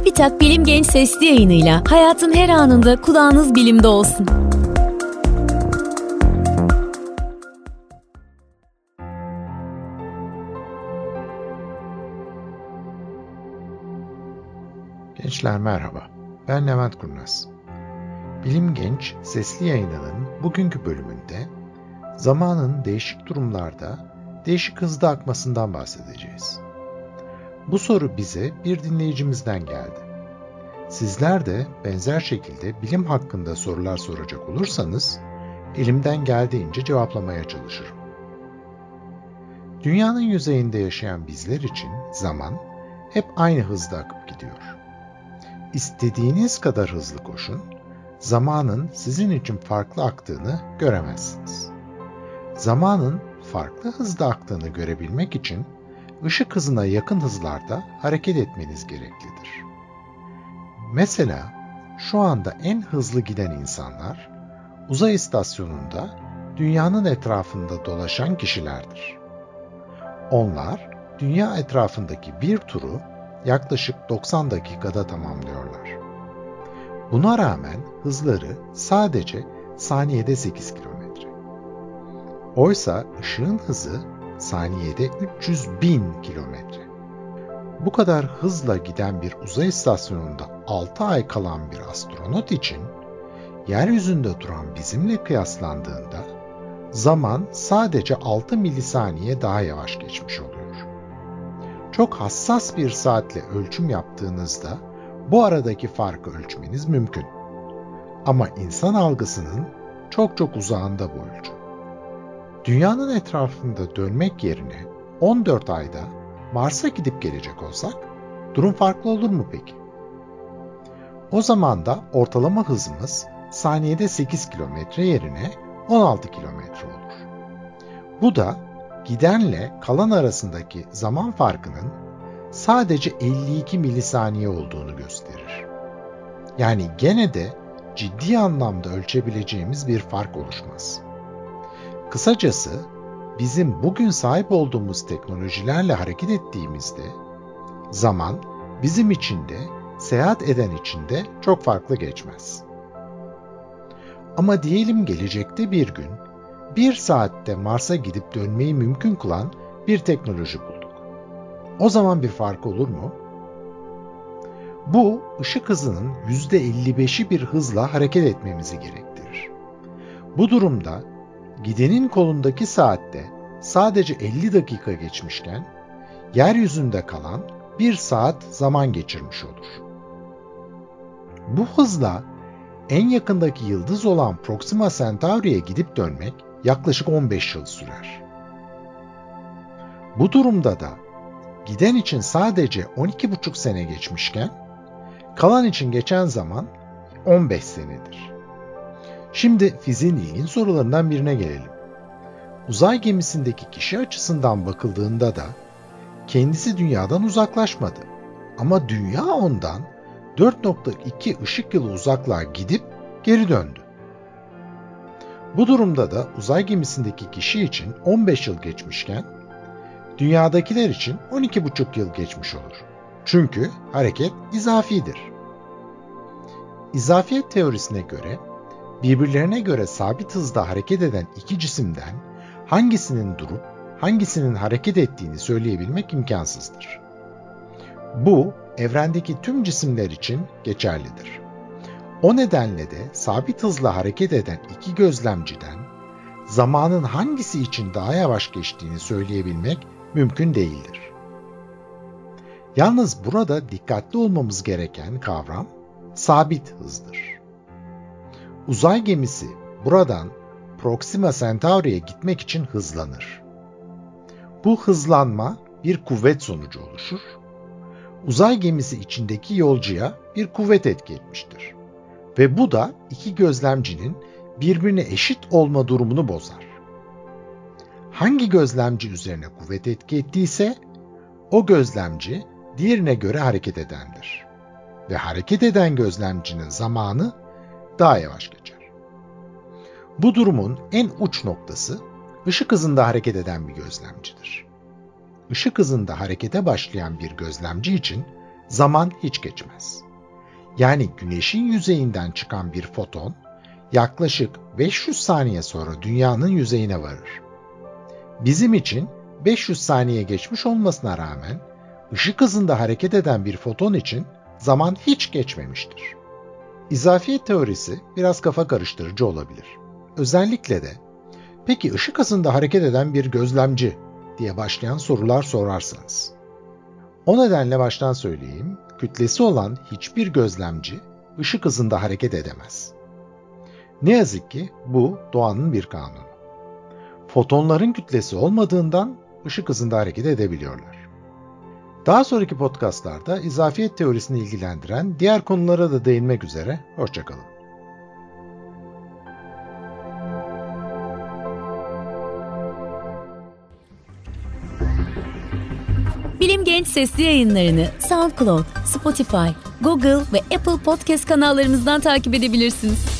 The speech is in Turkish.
TÜBİTAK Bilim Genç Sesli yayınıyla hayatın her anında kulağınız bilimde olsun. Gençler merhaba, ben Levent Kurnaz. Bilim Genç Sesli yayınının bugünkü bölümünde zamanın değişik durumlarda değişik hızda akmasından bahsedeceğiz. Bu soru bize bir dinleyicimizden geldi. Sizler de benzer şekilde bilim hakkında sorular soracak olursanız elimden geldiğince cevaplamaya çalışırım. Dünyanın yüzeyinde yaşayan bizler için zaman hep aynı hızda akıp gidiyor. İstediğiniz kadar hızlı koşun, zamanın sizin için farklı aktığını göremezsiniz. Zamanın farklı hızda aktığını görebilmek için ışık hızına yakın hızlarda hareket etmeniz gereklidir. Mesela şu anda en hızlı giden insanlar uzay istasyonunda dünyanın etrafında dolaşan kişilerdir. Onlar dünya etrafındaki bir turu yaklaşık 90 dakikada tamamlıyorlar. Buna rağmen hızları sadece saniyede 8 kilometre. Oysa ışığın hızı saniyede 300 bin kilometre. Bu kadar hızla giden bir uzay istasyonunda 6 ay kalan bir astronot için yeryüzünde duran bizimle kıyaslandığında zaman sadece 6 milisaniye daha yavaş geçmiş oluyor. Çok hassas bir saatle ölçüm yaptığınızda bu aradaki farkı ölçmeniz mümkün. Ama insan algısının çok çok uzağında bu ölçüm. Dünyanın etrafında dönmek yerine 14 ayda Mars'a gidip gelecek olsak durum farklı olur mu peki? O zaman da ortalama hızımız saniyede 8 kilometre yerine 16 kilometre olur. Bu da gidenle kalan arasındaki zaman farkının sadece 52 milisaniye olduğunu gösterir. Yani gene de ciddi anlamda ölçebileceğimiz bir fark oluşmaz. Kısacası bizim bugün sahip olduğumuz teknolojilerle hareket ettiğimizde zaman bizim için de seyahat eden için de çok farklı geçmez. Ama diyelim gelecekte bir gün bir saatte Mars'a gidip dönmeyi mümkün kılan bir teknoloji bulduk. O zaman bir fark olur mu? Bu ışık hızının %55'i bir hızla hareket etmemizi gerektirir. Bu durumda gidenin kolundaki saatte sadece 50 dakika geçmişken yeryüzünde kalan 1 saat zaman geçirmiş olur. Bu hızla en yakındaki yıldız olan Proxima Centauri'ye gidip dönmek yaklaşık 15 yıl sürer. Bu durumda da giden için sadece 12,5 sene geçmişken kalan için geçen zaman 15 senedir. Şimdi fiziğin ilginç sorularından birine gelelim. Uzay gemisindeki kişi açısından bakıldığında da kendisi dünyadan uzaklaşmadı. Ama dünya ondan 4.2 ışık yılı uzaklığa gidip geri döndü. Bu durumda da uzay gemisindeki kişi için 15 yıl geçmişken dünyadakiler için 12,5 yıl geçmiş olur. Çünkü hareket izafidir. İzafiyet teorisine göre birbirlerine göre sabit hızda hareket eden iki cisimden hangisinin durup hangisinin hareket ettiğini söyleyebilmek imkansızdır. Bu evrendeki tüm cisimler için geçerlidir. O nedenle de sabit hızla hareket eden iki gözlemciden zamanın hangisi için daha yavaş geçtiğini söyleyebilmek mümkün değildir. Yalnız burada dikkatli olmamız gereken kavram sabit hızdır. Uzay gemisi buradan Proxima Centauri'ye gitmek için hızlanır. Bu hızlanma bir kuvvet sonucu oluşur. Uzay gemisi içindeki yolcuya bir kuvvet etki etmiştir. Ve bu da iki gözlemcinin birbirine eşit olma durumunu bozar. Hangi gözlemci üzerine kuvvet etki ettiyse o gözlemci diğerine göre hareket edendir. Ve hareket eden gözlemcinin zamanı daha yavaş geçer. Bu durumun en uç noktası ışık hızında hareket eden bir gözlemcidir. Işık hızında harekete başlayan bir gözlemci için zaman hiç geçmez. Yani güneşin yüzeyinden çıkan bir foton yaklaşık 500 saniye sonra dünyanın yüzeyine varır. Bizim için 500 saniye geçmiş olmasına rağmen ışık hızında hareket eden bir foton için zaman hiç geçmemiştir. İzafiyet teorisi biraz kafa karıştırıcı olabilir. Özellikle de peki ışık hızında hareket eden bir gözlemci diye başlayan sorular sorarsanız. O nedenle baştan söyleyeyim, kütlesi olan hiçbir gözlemci ışık hızında hareket edemez. Ne yazık ki bu doğanın bir kanunu. Fotonların kütlesi olmadığından ışık hızında hareket edebiliyorlar. Daha sonraki podcastlarda izafiyet teorisini ilgilendiren diğer konulara da değinmek üzere, hoşçakalın. Bilim Genç sesli yayınlarını SoundCloud, Spotify, Google ve Apple Podcast kanallarımızdan takip edebilirsiniz.